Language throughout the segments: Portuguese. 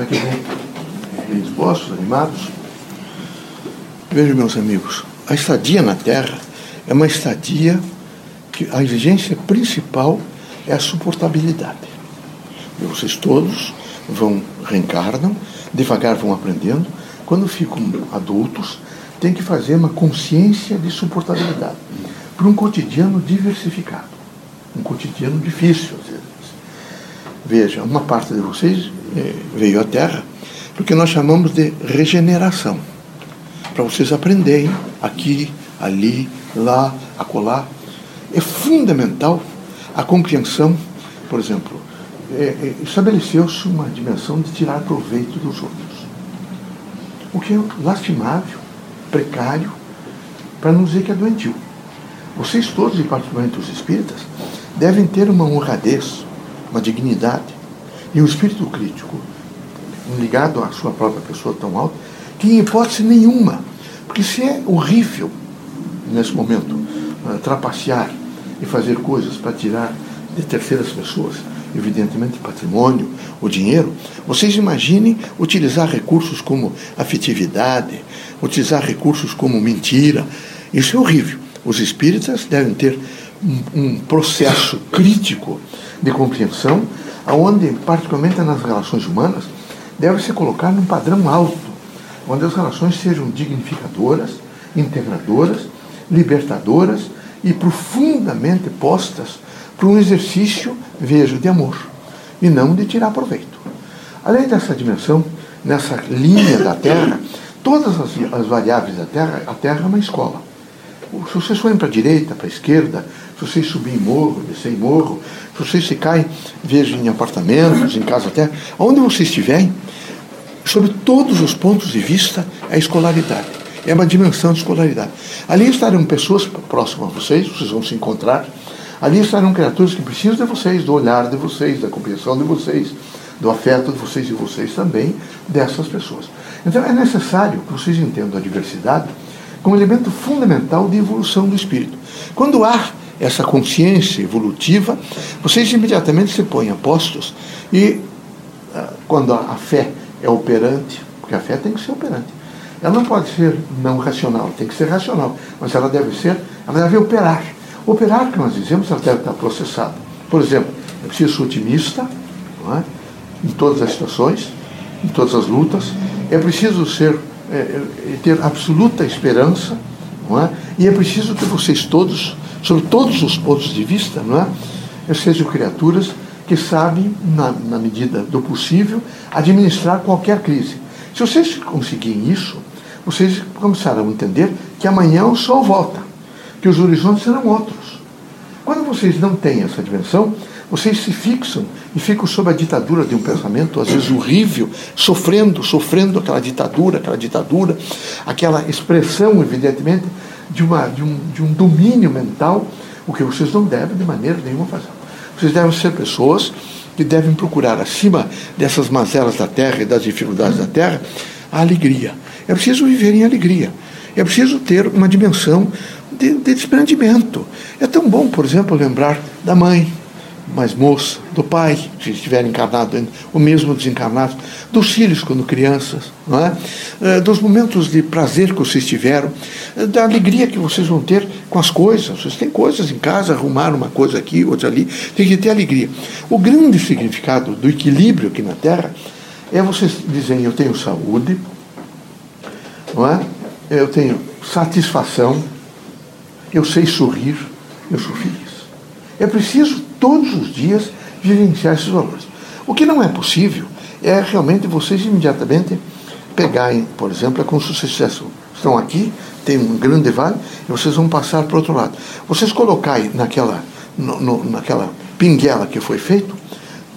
Como é que vem? Bem dispostos, animados? Vejam, meus amigos, a estadia na Terra é uma estadia que a exigência principal é a suportabilidade. Vocês todos vão reencarnam, devagar vão aprendendo. Quando ficam adultos, tem que fazer uma consciência de suportabilidade para um cotidiano diversificado, um cotidiano difícil às vezes. Veja, uma parte de vocês veio à Terra porque nós chamamos de regeneração, para vocês aprenderem aqui, ali, lá, acolá. É fundamental a compreensão, por exemplo, é, é, estabeleceu-se uma dimensão de tirar proveito dos outros. O que é lastimável, precário, para não dizer que é doentio. Vocês todos, e particularmente os espíritas, devem ter uma honradez, uma dignidade e um espírito crítico ligado à sua própria pessoa tão alto, que em hipótese nenhuma, porque se é horrível nesse momento trapacear e fazer coisas para tirar de terceiras pessoas, evidentemente patrimônio, o dinheiro, vocês imaginem utilizar recursos como afetividade, utilizar recursos como mentira. Isso é horrível. Os espíritas devem ter um, um processo crítico de compreensão, onde, particularmente nas relações humanas, deve se colocar num padrão alto, onde as relações sejam dignificadoras, integradoras, libertadoras e profundamente postas para um exercício, vejo, de amor e não de tirar proveito. Além dessa dimensão, nessa linha da Terra, todas as, as variáveis da Terra, a Terra é uma escola. Se vocês forem para a direita, para a esquerda, se vocês subirem morro, descer morro, se vocês se caem, vejam em apartamentos, em casa terra, onde vocês estiverem, sobre todos os pontos de vista, é a escolaridade. É uma dimensão de escolaridade. Ali estarão pessoas próximas a vocês, vocês vão se encontrar, Ali estarão criaturas que precisam de vocês, do olhar de vocês, da compreensão de vocês, do afeto de vocês e vocês também, dessas pessoas. Então é necessário que vocês entendam a diversidade como elemento fundamental de evolução do espírito. Quando há essa consciência evolutiva, vocês imediatamente se põem a postos e ah, quando a fé é operante, porque a fé tem que ser operante, ela não pode ser não racional, tem que ser racional, mas ela deve ser, ela deve operar. Operar, que nós dizemos, ela deve estar processada. Por exemplo, é preciso ser otimista é? em todas as situações, em todas as lutas. É preciso ser, é, é, ter absoluta esperança. Não é? E é preciso que vocês todos, sobre todos os pontos de vista, não é? sejam criaturas que sabem, na, na medida do possível, administrar qualquer crise. Se vocês conseguirem isso, vocês começarão a entender que amanhã o sol volta que os horizontes serão outros. Quando vocês não têm essa dimensão, vocês se fixam e ficam sob a ditadura de um pensamento, às vezes horrível, sofrendo, sofrendo aquela ditadura, aquela ditadura, aquela expressão, evidentemente, de, uma, de, um, de um domínio mental, o que vocês não devem de maneira nenhuma fazer. Vocês devem ser pessoas que devem procurar, acima dessas mazelas da terra e das dificuldades da terra, a alegria. É preciso viver em alegria. É preciso ter uma dimensão de, de desprendimento. É tão bom, por exemplo, lembrar da mãe, mais moça, do pai, se estiver encarnado ainda, o mesmo desencarnado, dos filhos quando crianças, é? é? dos momentos de prazer que vocês tiveram, é, da alegria que vocês vão ter com as coisas. Vocês têm coisas em casa, arrumar uma coisa aqui, outra ali, tem que ter alegria. O grande significado do equilíbrio aqui na Terra é vocês dizerem: eu tenho saúde, é? eu tenho satisfação, eu sei sorrir, eu sou feliz. É preciso todos os dias vivenciar esses valores. O que não é possível é realmente vocês imediatamente pegarem, por exemplo, é como estão aqui, tem um grande vale, e vocês vão passar para o outro lado. Vocês colocarem naquela, no, no, naquela pinguela que foi feito,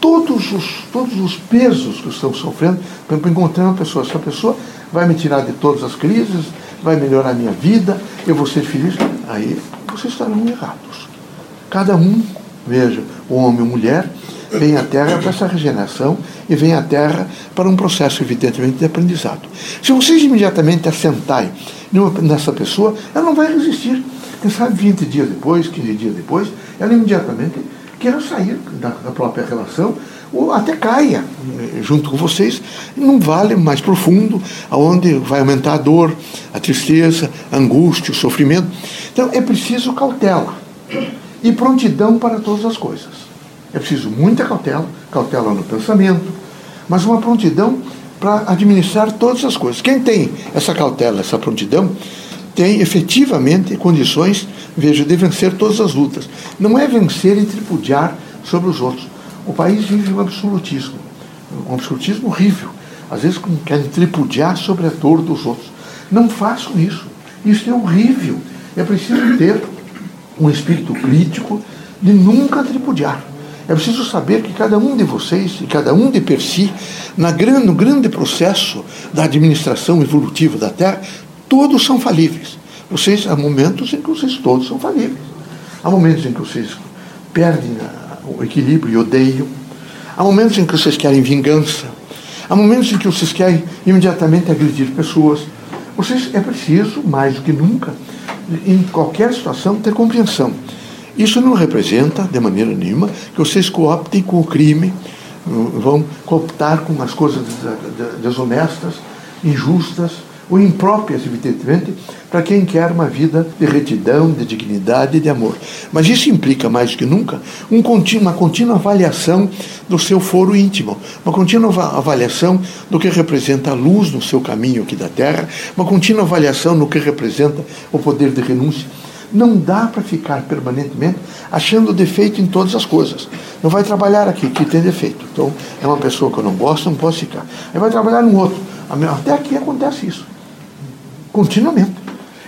todos os, todos os pesos que estão sofrendo, para encontrar uma pessoa. Essa pessoa vai me tirar de todas as crises, vai melhorar a minha vida, eu vou ser feliz. Aí vocês estarão errados. Cada um, veja, o homem ou mulher, vem à Terra para essa regeneração e vem à Terra para um processo, evidentemente, de aprendizado. Se vocês imediatamente assentarem nessa pessoa, ela não vai resistir. Quem sabe 20 dias depois, 15 dias depois, ela imediatamente quer sair da, da própria relação, ou até caia eh, junto com vocês, num vale mais profundo, aonde vai aumentar a dor, a tristeza, a angústia, o sofrimento. Então é preciso cautela e prontidão para todas as coisas. É preciso muita cautela, cautela no pensamento, mas uma prontidão para administrar todas as coisas. Quem tem essa cautela, essa prontidão, tem efetivamente condições, veja, de vencer todas as lutas. Não é vencer e tripudiar sobre os outros. O país vive um absolutismo, um absolutismo horrível. Às vezes querem tripudiar sobre a dor dos outros. Não façam isso. Isso é horrível. É preciso ter um espírito crítico de nunca tripudiar. É preciso saber que cada um de vocês e cada um de per si, na grande, no grande processo da administração evolutiva da Terra, todos são falíveis. Vocês, há momentos em que vocês todos são falíveis. Há momentos em que vocês perdem o equilíbrio e odeiam. Há momentos em que vocês querem vingança. Há momentos em que vocês querem imediatamente agredir pessoas. Vocês, é preciso, mais do que nunca, em qualquer situação, ter compreensão. Isso não representa, de maneira nenhuma, que vocês cooptem com o crime, vão cooptar com as coisas desonestas, injustas ou impróprias, evidentemente, para quem quer uma vida de retidão, de dignidade e de amor. Mas isso implica, mais que nunca, um contínuo, uma contínua avaliação do seu foro íntimo, uma contínua avaliação do que representa a luz no seu caminho aqui da Terra, uma contínua avaliação no que representa o poder de renúncia não dá para ficar permanentemente achando defeito em todas as coisas. Não vai trabalhar aqui, que tem defeito. Então, é uma pessoa que eu não gosto, não posso ficar. Aí vai trabalhar no outro. Até aqui acontece isso. Continuamente.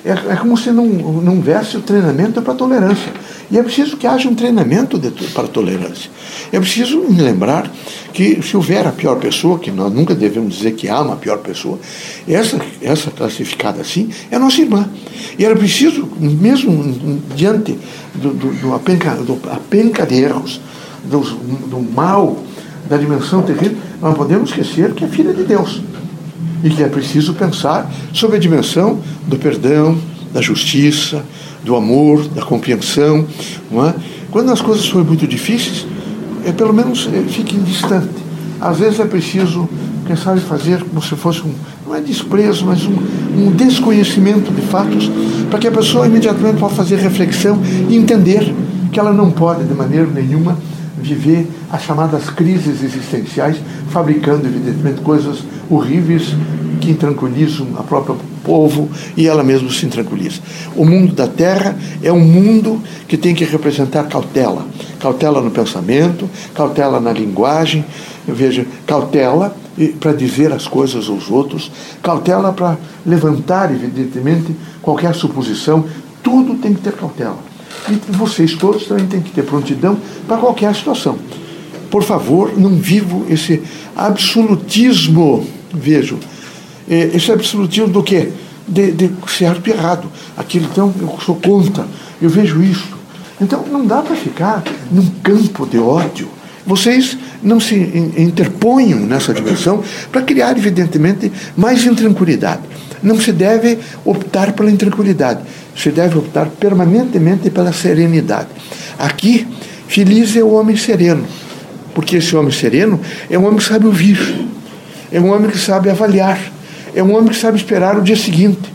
É, é como se não, não houvesse o treinamento para tolerância. E é preciso que haja um treinamento de, para tolerância. É preciso lembrar que se houver a pior pessoa, que nós nunca devemos dizer que há uma pior pessoa, essa, essa classificada assim é nossa irmã. E era preciso, mesmo diante do, do, do, apenca, do apenca de erros, do, do mal, da dimensão terrível, nós podemos esquecer que é filha de Deus e que é preciso pensar sobre a dimensão do perdão, da justiça, do amor, da compreensão. Não é? Quando as coisas forem muito difíceis, é, pelo menos é, fiquem distante. Às vezes é preciso, quem sabe, fazer como se fosse um, não é desprezo, mas um, um desconhecimento de fatos, para que a pessoa imediatamente possa fazer reflexão e entender que ela não pode, de maneira nenhuma, viver as chamadas crises existenciais, fabricando, evidentemente, coisas horríveis que intranquilizam a própria povo e ela mesma se intranquiliza. O mundo da terra é um mundo que tem que representar cautela. Cautela no pensamento, cautela na linguagem, veja, cautela para dizer as coisas aos outros, cautela para levantar, evidentemente, qualquer suposição. Tudo tem que ter cautela. E vocês todos também têm que ter prontidão para qualquer situação. Por favor, não vivo esse absolutismo, vejo, é, esse absolutismo do quê? De, de certo e errado. Aquilo, então, eu sou contra, eu vejo isso. Então, não dá para ficar num campo de ódio. Vocês não se interponham nessa dimensão para criar, evidentemente, mais intranquilidade. Não se deve optar pela intranquilidade, se deve optar permanentemente pela serenidade. Aqui, feliz é o homem sereno, porque esse homem sereno é um homem que sabe ouvir, é um homem que sabe avaliar, é um homem que sabe esperar o dia seguinte.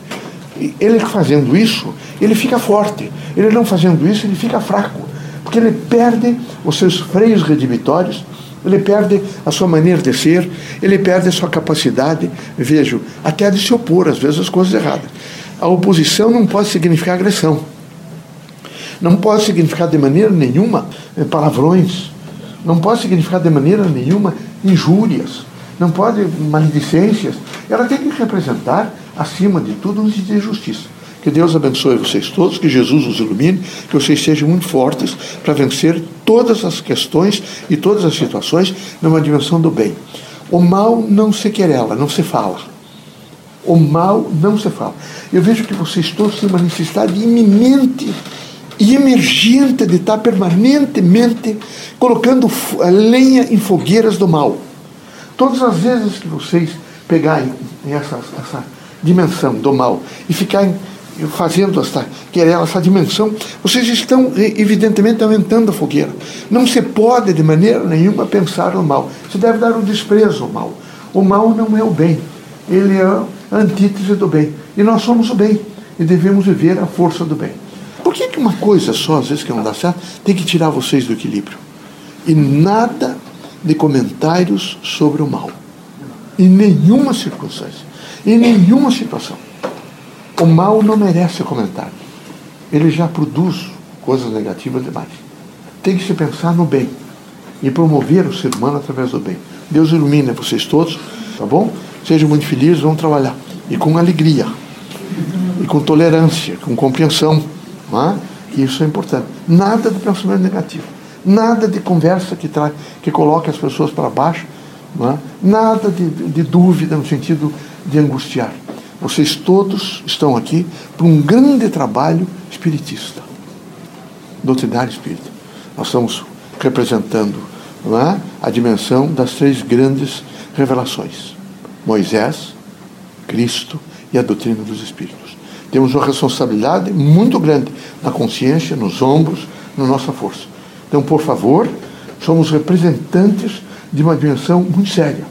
Ele fazendo isso, ele fica forte. Ele não fazendo isso, ele fica fraco. Porque ele perde os seus freios redibitórios, ele perde a sua maneira de ser, ele perde a sua capacidade, vejo, até de se opor, às vezes, às coisas erradas. A oposição não pode significar agressão. Não pode significar de maneira nenhuma eh, palavrões. Não pode significar de maneira nenhuma injúrias não pode maledicências. Ela tem que representar, acima de tudo, um de justiça. Que Deus abençoe vocês todos, que Jesus os ilumine, que vocês sejam muito fortes para vencer todas as questões e todas as situações numa dimensão do bem. O mal não se querela, não se fala. O mal não se fala. Eu vejo que vocês todos têm uma necessidade iminente e emergente de estar permanentemente colocando lenha em fogueiras do mal. Todas as vezes que vocês pegarem essa, essa dimensão do mal e ficarem fazendo essa essa dimensão, vocês estão evidentemente aumentando a fogueira. Não se pode de maneira nenhuma pensar no mal. Se deve dar o desprezo ao mal. O mal não é o bem. Ele é antítese do bem. E nós somos o bem. E devemos viver a força do bem. Por que, que uma coisa só, às vezes que não dá certo, tem que tirar vocês do equilíbrio? E nada de comentários sobre o mal. Em nenhuma circunstância. Em nenhuma situação. O mal não merece comentário. Ele já produz coisas negativas demais. Tem que se pensar no bem e promover o ser humano através do bem. Deus ilumine vocês todos, tá bom? Sejam muito felizes, vamos trabalhar. E com alegria, e com tolerância, com compreensão. É? Isso é importante. Nada de pensamento negativo. Nada de conversa que, trai, que coloque as pessoas para baixo. É? Nada de, de dúvida no sentido de angustiar. Vocês todos estão aqui para um grande trabalho espiritista, doutrinário espírita. Nós estamos representando é? a dimensão das três grandes revelações: Moisés, Cristo e a doutrina dos Espíritos. Temos uma responsabilidade muito grande na consciência, nos ombros, na nossa força. Então, por favor, somos representantes de uma dimensão muito séria,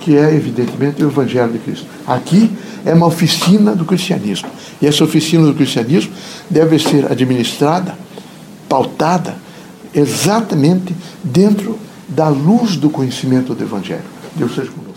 que é, evidentemente, o Evangelho de Cristo. Aqui é uma oficina do cristianismo. E essa oficina do cristianismo deve ser administrada, pautada, exatamente dentro da luz do conhecimento do Evangelho. Deus seja conosco.